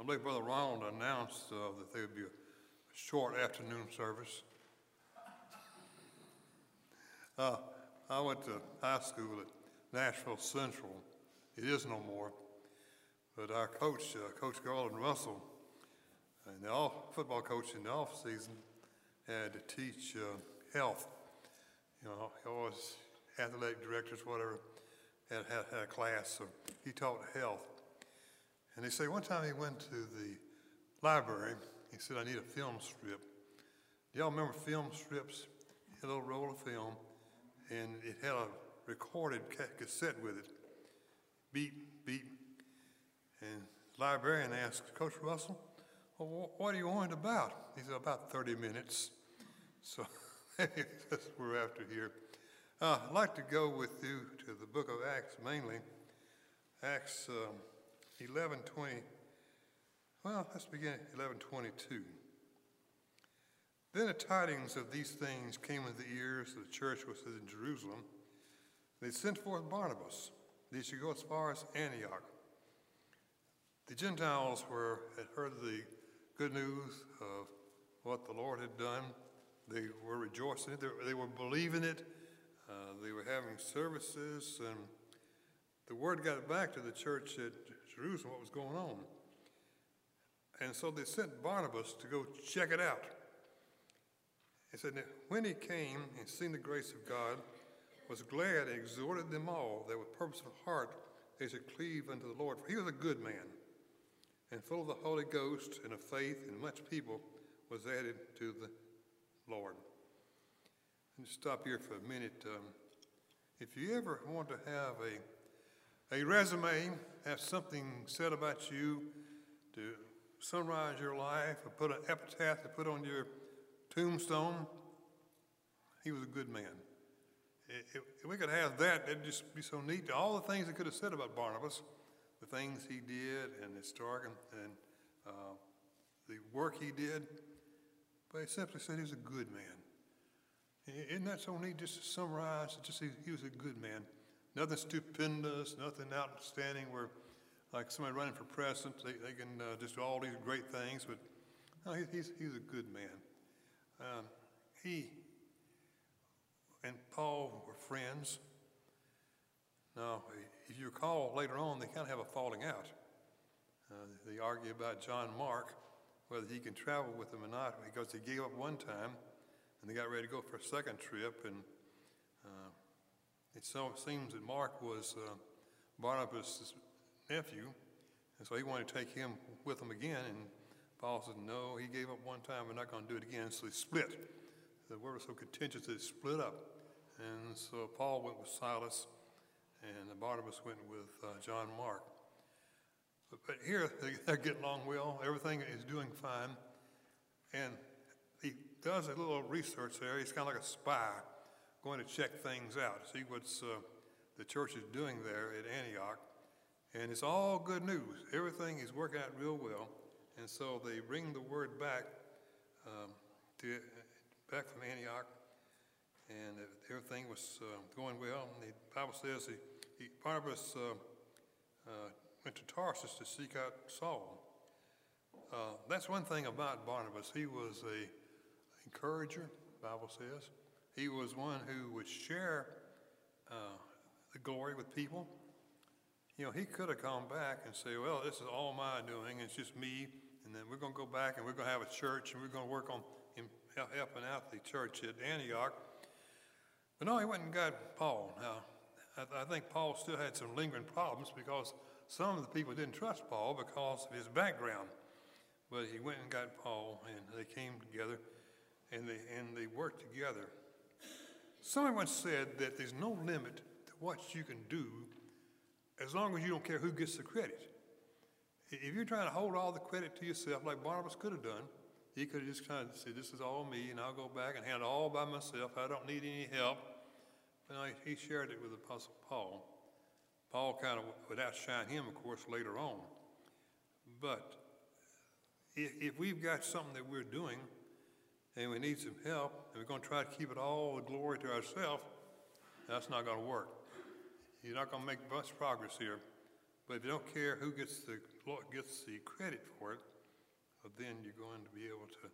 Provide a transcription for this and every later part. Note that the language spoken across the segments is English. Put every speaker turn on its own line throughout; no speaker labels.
I believe Brother Ronald announced uh, that there would be a short afternoon service. Uh, I went to high school at Nashville Central. It is no more. But our coach, uh, Coach Garland Russell, and the off, football coach in the off season, had to teach uh, health. You know, he always athletic directors, whatever, had, had, had a class, so he taught health. And they say one time he went to the library. He said, "I need a film strip." Do y'all remember film strips? A little roll of film, and it had a recorded cassette with it. Beep, beep. And the librarian asked Coach Russell, well, what are you it about? He said, about 30 minutes. So that's what we're after here. Uh, I'd like to go with you to the book of Acts mainly. Acts um, 11, 20. Well, let's begin at 11, 22. Then the tidings of these things came into the ears of the church which was in Jerusalem. They sent forth Barnabas. They should go as far as Antioch. The Gentiles were, had heard the good news of what the Lord had done. They were rejoicing. They, they were believing it. Uh, they were having services, and the word got back to the church at Jerusalem what was going on. And so they sent Barnabas to go check it out. He said, when he came and seen the grace of God, was glad and exhorted them all that with purpose of heart they should cleave unto the Lord. For he was a good man, and full of the Holy Ghost and of faith, and much people was added to the Lord. And stop here for a minute. Um, if you ever want to have a, a resume, have something said about you to summarize your life, or put an epitaph to put on your tombstone, he was a good man. If, we could have that, it'd just be so neat. All the things they could have said about Barnabas, the things he did, and his story, and uh, the work he did, but he simply said he was a good man. Isn't that so neat just to summarize? Just he was a good man. Nothing stupendous, nothing outstanding where, like somebody running for president, they, they can uh, just do all these great things, but no, he, he's, he's a good man. Um, he and Paul were friends. Now, if you recall, later on, they kind of have a falling out. Uh, they argue about John Mark, whether he can travel with them or not, because he gave up one time, and they got ready to go for a second trip. And it so seems that Mark was uh, Barnabas' nephew, and so he wanted to take him with them again. And Paul said, No, he gave up one time, we're not going to do it again. So they split. The word was so contentious that it split up. And so Paul went with Silas, and Barnabas went with uh, John Mark. But, but here they're getting along well. Everything is doing fine. And he does a little research there. He's kind of like a spy going to check things out, see what's uh, the church is doing there at Antioch. And it's all good news. Everything is working out real well. And so they bring the word back um, to, back from Antioch, and everything was uh, going well. And the Bible says he, he Barnabas uh, uh, went to Tarsus to seek out Saul. Uh, that's one thing about Barnabas. He was a encourager. Bible says he was one who would share uh, the glory with people. You know, he could have come back and say, "Well, this is all my doing. It's just me." And then we're going to go back and we're going to have a church and we're going to work on helping out the church at Antioch. But no, he went and got Paul. Now, I, I think Paul still had some lingering problems because some of the people didn't trust Paul because of his background. But he went and got Paul, and they came together, and they, and they worked together. Someone once said that there's no limit to what you can do as long as you don't care who gets the credit. If you're trying to hold all the credit to yourself, like Barnabas could have done, he could have just kind of said, This is all me, and I'll go back and handle it all by myself. I don't need any help. But no, he shared it with Apostle Paul. Paul kind of would outshine him, of course, later on. But if we've got something that we're doing and we need some help, and we're going to try to keep it all the glory to ourselves, that's not going to work. You're not going to make much progress here. But if you don't care who gets the, gets the credit for it, then you're going to be able to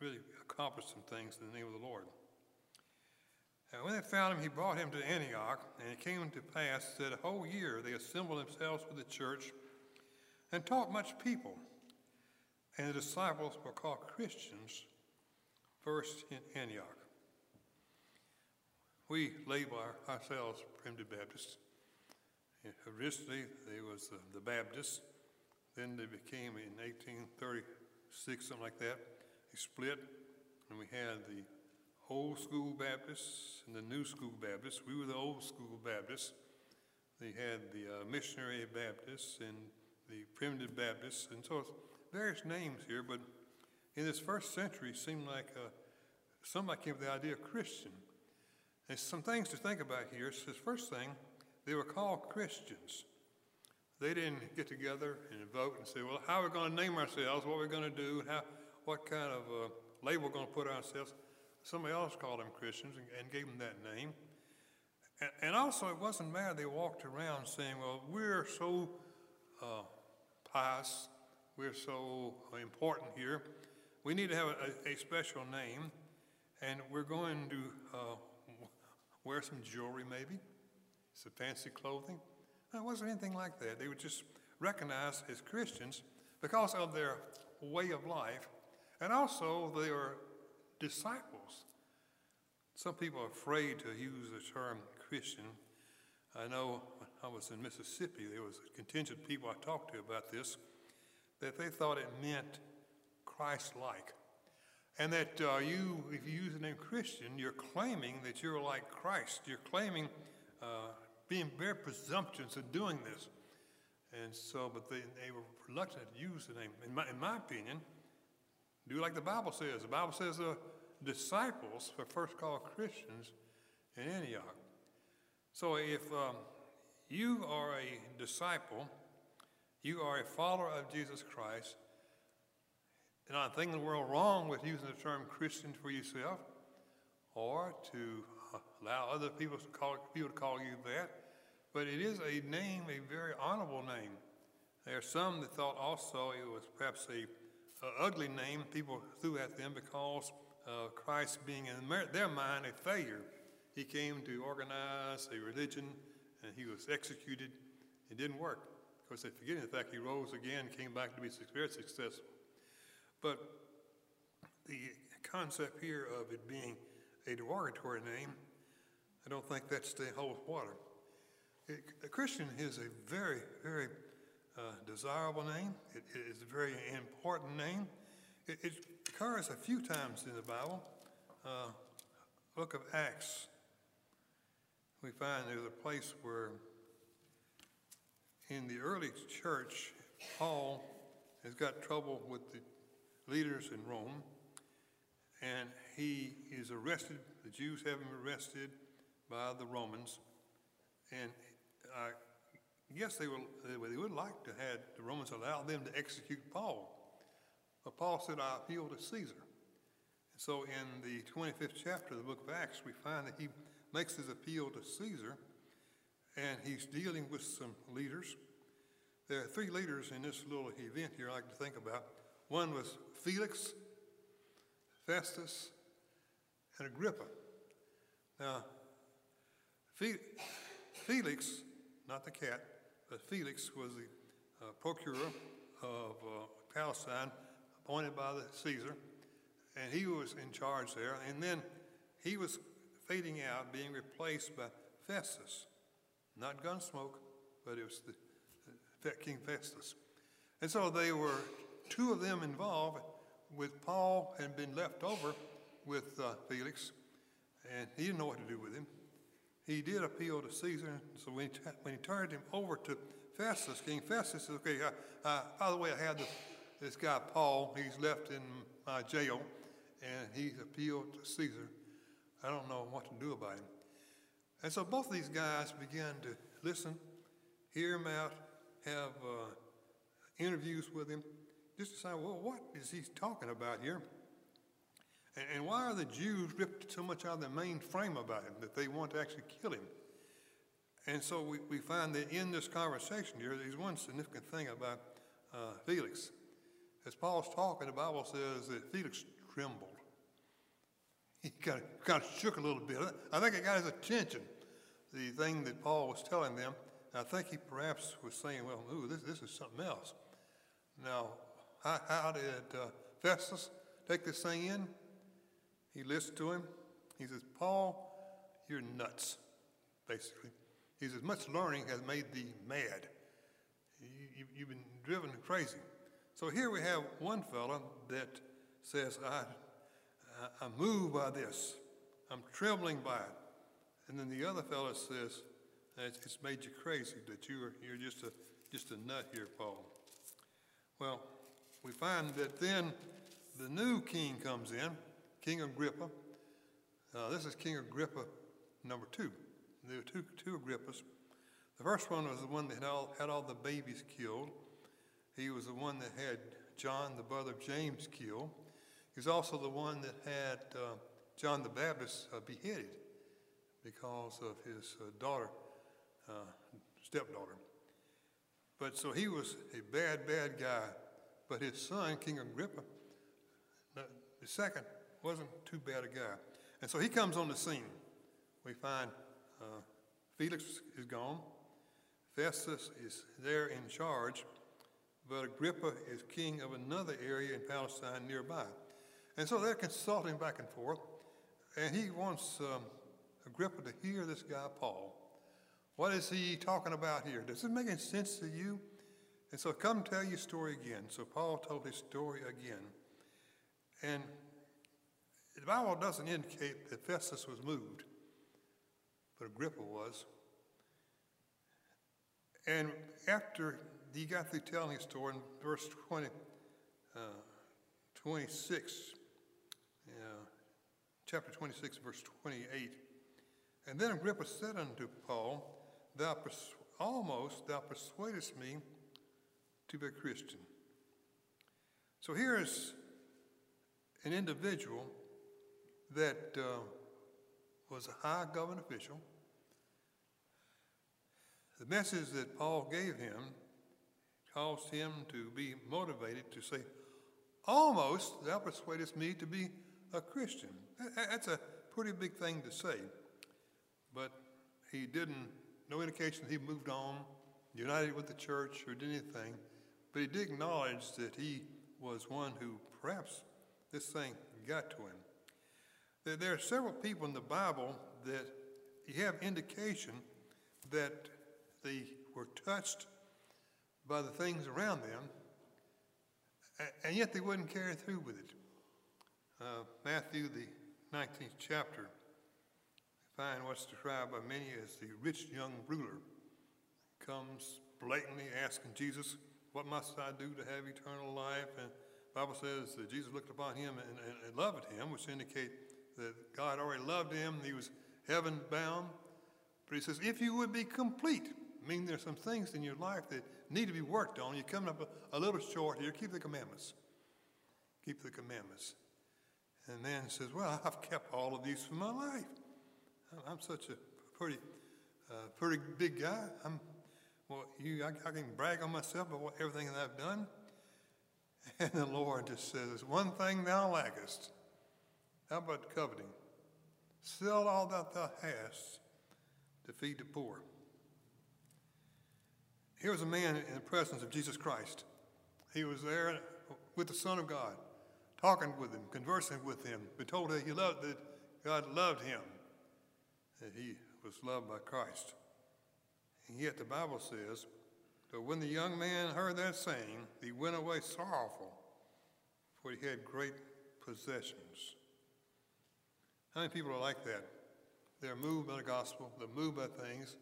really accomplish some things in the name of the Lord. And when they found him, he brought him to Antioch, and it came to pass that a whole year they assembled themselves with the church and taught much people. And the disciples were called Christians first in Antioch. We label ourselves primitive Baptists. Originally, there was the, the Baptists. Then they became, in 1836, something like that, they split, and we had the old school Baptists and the new school Baptists. We were the old school Baptists. They had the uh, missionary Baptists and the primitive Baptists, and so it's various names here, but in this first century, it seemed like somebody came up with the idea of Christian. There's some things to think about here. So, the first thing, they were called Christians. They didn't get together and vote and say, well, how are we going to name ourselves, what are we're going to do, how, what kind of uh, label we're going to put ourselves. Somebody else called them Christians and, and gave them that name. And, and, also, it wasn't matter they walked around saying, well, we're so uh, pious, we're so important here, we need to have a, a special name, and we're going to uh, wear some jewelry maybe, some fancy clothing. It wasn't anything like that. They were just recognized as Christians because of their way of life, and also they were disciples. Some people are afraid to use the term Christian. I know when I was in Mississippi, there was a contingent of people I talked to about this, that they thought it meant Christ like. And that uh, you, if you use the name Christian, you're claiming that you're like Christ. You're claiming uh, being very presumptuous in doing this. And so, but they, they were reluctant to use the name. In my, in my opinion, do like the Bible says. The Bible says the uh, disciples were first called Christians in Antioch. So if um, you are a disciple, you are a follower of Jesus Christ, and I think the world wrong with using the term Christian for yourself or to allow other people to call, people to call you that. But it is a name, a very honorable name. There are some that thought also it was perhaps a, a ugly name people threw at them because uh, Christ being in their mind a failure. He came to organize a religion and he was executed. It didn't work. Of course, they forgetting the fact he rose again, came back to be very successful. But the concept here of it being a derogatory name, I don't think that's the whole water. It, a Christian is a very, very uh, desirable name. It, it is a very important name. It, it, occurs a few times in the Bible. Uh, book of Acts, we find there's a place where in the early church, Paul has got trouble with the leaders in Rome, and he is arrested. The Jews have him arrested by the Romans, and I guess they, will, they would like to have the Romans allow them to execute Paul. But Paul said, I appeal to Caesar. So in the 25th chapter of the book of Acts, we find that he makes his appeal to Caesar, and he's dealing with some leaders. There are three leaders in this little event here I like to think about. One was Felix, Festus, and Agrippa. Now, Felix, not the cat, but Felix was the uh, procurer of uh, Palestine, appointed by the Caesar, and he was in charge there. And then he was fading out, being replaced by Festus, not Gunsmoke, but it was the, the King Festus. And so they were two of them involved with Paul had been left over with uh, Felix, and he didn't know what to do with him. He did appeal to Caesar, so when he, when he turned him over to Festus, King Festus said, okay, uh, uh, by the way, I had this, this guy Paul, he's left in my jail, and he's appealed to Caesar. I don't know what to do about him. And so both these guys began to listen, hear him out, have uh, interviews with him, just to say, well, what is he talking about here? And, and why are the Jews ripped so much out of their main frame about him that they want to actually kill him? And so we, we find that in this conversation here, there's one significant thing about uh, Felix. As Paul's talking, the Bible says that Felix trembled. He kind of, kind of shook a little bit. I think it got his attention, the thing that Paul was telling them. I think he perhaps was saying, well, ooh, this, this is something else. Now, how, how did uh, Festus take this thing in? He listened to him. He says, Paul, you're nuts, basically. He says, much learning has made thee mad. You, have been driven crazy. So here we have one fellow that says, I, I, I'm moved by this. I'm trembling by it. And then the other fellow says, it's made you crazy that you're, you're just, a, just a nut here, Paul. Well, we find that then the new king comes in, King Agrippa. Uh, this is King Agrippa number two. There were two, two Agrippas. The first one was the one that had all, had all the babies killed. He was the one that had John, the brother of James, killed. He was also the one that had uh, John the Baptist uh, beheaded because of his uh, daughter, uh, stepdaughter. But so he was a bad, bad guy. But his son, King Agrippa, the second, wasn't too bad a guy. And so he comes on the scene. We find uh, Felix is gone. Festus is there in charge, but Agrippa is king of another area in Palestine nearby. And so they're consulting back and forth, and he wants um, Agrippa to hear this guy, Paul. What is he talking about here? Does it make any sense to you? And so come tell your story again. So Paul told his story again. And the Bible doesn't indicate that Festus was moved, but Agrippa was. And after he got through telling his story in verse 20, uh, 26, uh, chapter 26, verse 28, and then Agrippa said unto Paul, Thou pers- almost thou persuadest me to be a Christian. So here is an individual that uh, was a high government official. The message that Paul gave him caused him to be motivated to say, Almost thou persuadest me to be a Christian. That's a pretty big thing to say. But he didn't, no indication he moved on, united with the church, or did anything. But he did acknowledge that he was one who perhaps this thing got to him. There are several people in the Bible that you have indication that they were touched by the things around them, and yet they wouldn't carry through with it. Uh, Matthew, the 19th chapter, find what's described by many as the rich young ruler comes blatantly asking Jesus, What must I do to have eternal life? And Bible says that Jesus looked upon him and, and, and loved him, which indicate that God already loved him. He was heaven bound. But he says, if you would be complete, I mean, there's some things in your life that need to be worked on. You're coming up a, a little short here. Keep the commandments. Keep the commandments. And man says, well, I've kept all of these for my life. I'm such a pretty, uh, pretty big guy. I'm, well, you, I, I can brag on myself about everything that I've done. And the Lord just says, One thing thou lackest. How about coveting? Sell all that thou hast to feed the poor. Here was a man in the presence of Jesus Christ. He was there with the Son of God, talking with him, conversing with him, been told that he loved that God loved him, that he was loved by Christ. And yet the Bible says but when the young man heard that saying, he went away sorrowful, for he had great possessions. How many people are like that? They're moved by the gospel, they're moved by things.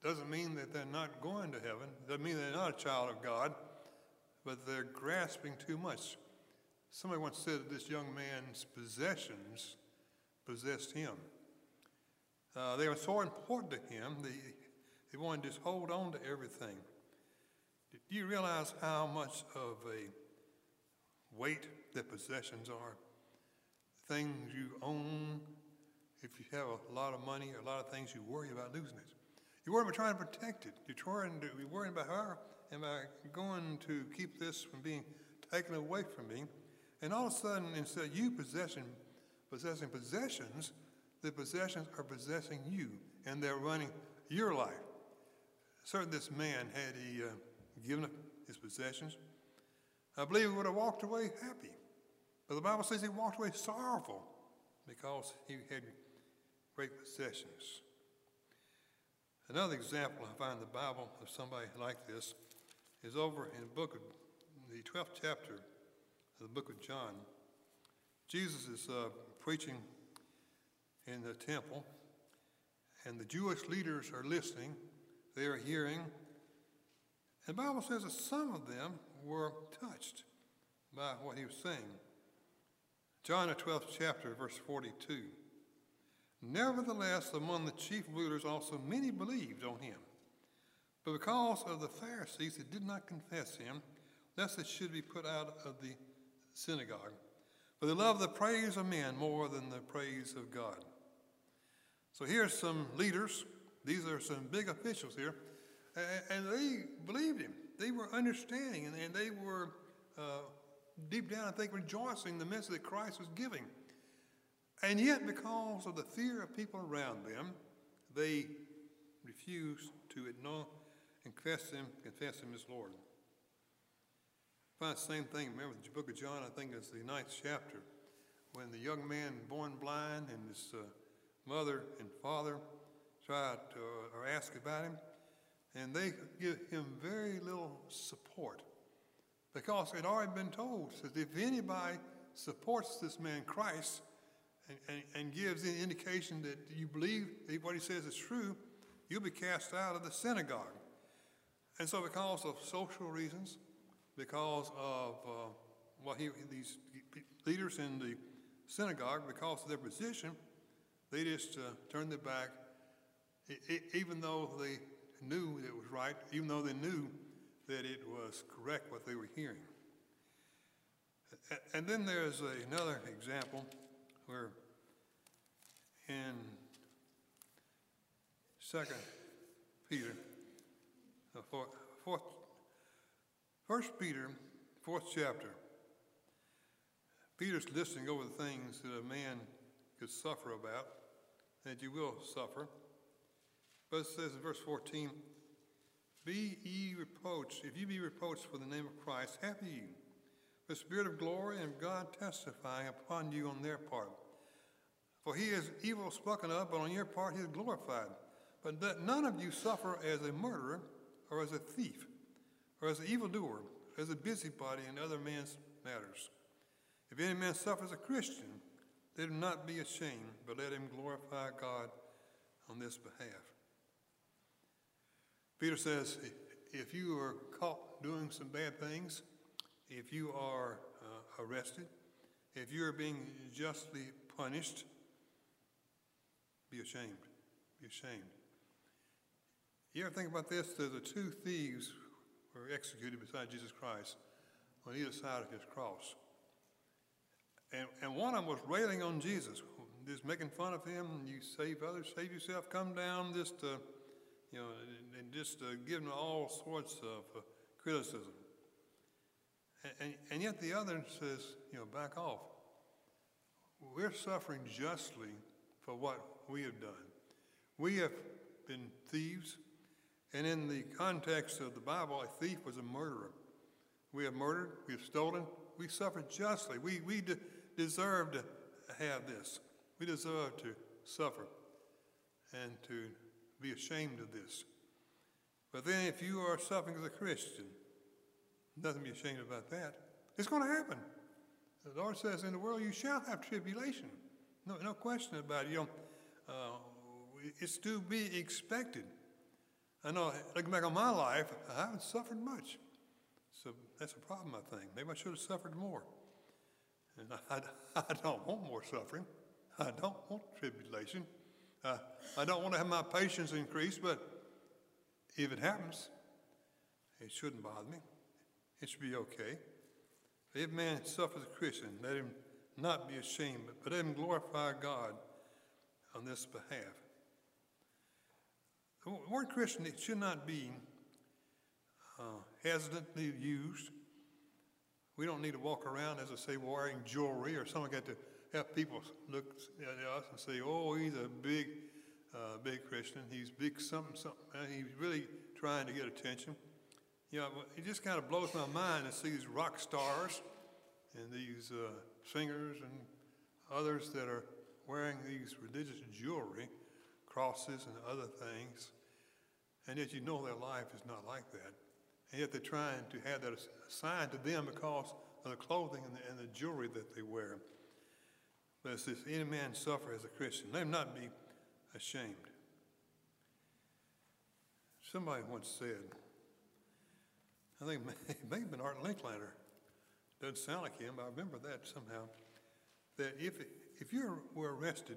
Doesn't mean that they're not going to heaven, doesn't mean they're not a child of God, but they're grasping too much. Somebody once said that this young man's possessions possessed him. Uh, they were so important to him, that he wanted to just hold on to everything. Do you realize how much of a weight that possessions are? Things you own, if you have a lot of money, a lot of things you worry about losing it. You worry about trying to protect it. You're trying to, you're worrying about how am I going to keep this from being taken away from me? And all of a sudden, instead of you possessing, possessing possessions, the possessions are possessing you, and they're running your life. Certainly, this man, had he uh, given up his possessions, I believe he would have walked away happy. But the Bible says he walked away sorrowful because he had great possessions. Another example I find in the Bible of somebody like this is over in the book of the 12th chapter of the book of John. Jesus is uh, preaching in the temple, and the Jewish leaders are listening. They hearing. And the Bible says that some of them were touched by what he was saying. John, the 12th chapter, verse 42. Nevertheless, among the chief rulers also many believed on him. But because of the Pharisees that did not confess him, lest it should be put out of the synagogue. For they love the praise of men more than the praise of God. So here's some leaders. These are some big officials here. And they believed him. They were understanding and they were uh, deep down, I think, rejoicing the message that Christ was giving. And yet, because of the fear of people around them, they refused to acknowledge and confess him, confess him as Lord. Find the same thing. Remember the book of John, I think it's the ninth chapter, when the young man born blind and his uh, mother and father tried to, or ask about him, and they give him very little support because it had already been told that if anybody supports this man Christ and, and, and gives any indication that you believe that what he says is true, you'll be cast out of the synagogue. And so, because of social reasons, because of uh, what he, these leaders in the synagogue, because of their position, they just uh, turned their back, even though they knew it was right, even though they knew that it was correct what they were hearing. And then there's another example where in Second Peter, fourth, fourth, First Peter, fourth chapter, Peter's listing over the things that a man could suffer about, that you will suffer. But it says in verse 14, Be ye reproached, if ye be reproached for the name of Christ, happy you. The Spirit of glory and of God testifying upon you on their part. For he is evil spoken of, but on your part he is glorified. But that none of you suffer as a murderer, or as a thief, or as an evildoer, as a busybody in other men's matters. If any man suffers a Christian, let him not be ashamed, but let him glorify God on this behalf. Peter says, if you are caught doing some bad things, if you are uh, arrested, if you are being justly punished, be ashamed. Be ashamed. You ever think about this? There's the two thieves who were executed beside Jesus Christ on either side of his cross. And, and one of them was railing on Jesus, just making fun of him. You save others, save yourself, come down, just, uh, you know, and, just uh, giving all sorts of uh, criticism. And, and, and yet the other says, you know, back off. We're suffering justly for what we have done. We have been thieves, and in the context of the Bible, a thief was a murderer. We have murdered, we have stolen, we suffered justly. We, we de- deserve to have this. We deserve to suffer and to be ashamed of this. But then, if you are suffering as a Christian, nothing to be ashamed about that. It's going to happen. The Lord says, In the world you shall have tribulation. No, no question about it. You know, uh, it's to be expected. I know, looking back on my life, I haven't suffered much. So that's a problem, I think. Maybe I should have suffered more. And I, I don't want more suffering. I don't want tribulation. Uh, I don't want to have my patience increased, but if it happens, it shouldn't bother me. It should be okay. If a man suffers a Christian, let him not be ashamed, but let him glorify God on this behalf. The word Christian, it should not be uh, hesitantly used. We don't need to walk around, as I say, wearing jewelry, or someone got to have people look at us and say, "Oh, he's a big, uh, big Christian. He's big something, something. And he's really trying to get attention." You know, it just kind of blows my mind to see these rock stars and these uh, singers and others that are wearing these religious jewelry, crosses and other things, and yet you know their life is not like that. And yet they're trying to have that assigned to them because of the clothing and the, and the jewelry that they wear. But it says, any man suffer as a Christian. Let him not be ashamed. Somebody once said, I think it may have been Art Linkletter. Doesn't sound like him, but I remember that somehow. That if, if you were arrested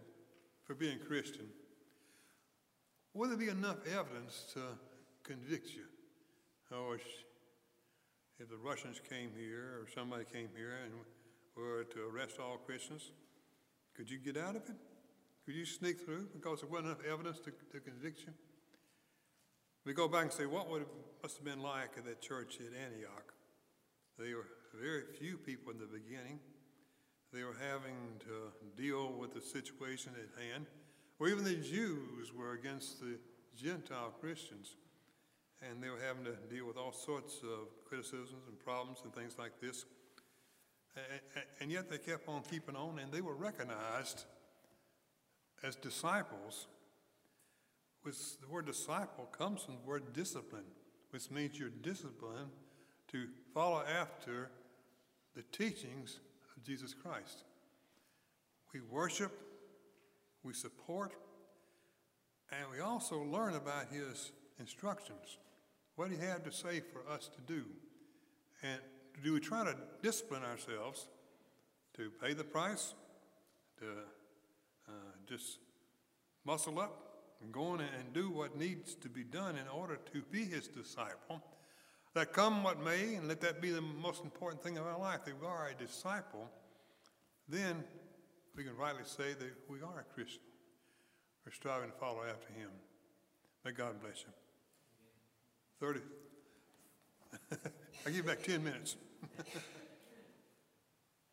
for being Christian, would there be enough evidence to convict you? Or if the Russians came here or somebody came here and were to arrest all Christians, could you get out of it? Could you sneak through because there wasn't enough evidence to, to convict you? We go back and say, what would it must have been like at that church at Antioch? There were very few people in the beginning. They were having to deal with the situation at hand, or even the Jews were against the Gentile Christians, and they were having to deal with all sorts of criticisms and problems and things like this. And yet they kept on keeping on, and they were recognized as disciples. Which the word disciple comes from the word discipline, which means you're disciplined to follow after the teachings of Jesus Christ. We worship, we support, and we also learn about his instructions, what he had to say for us to do. And do we try to discipline ourselves to pay the price, to just muscle up and go on and do what needs to be done in order to be his disciple? That come what may, and let that be the most important thing of our life, that we are a disciple, then we can rightly say that we are a Christian. We're striving to follow after him. May God bless you. 30. I give back 10 minutes.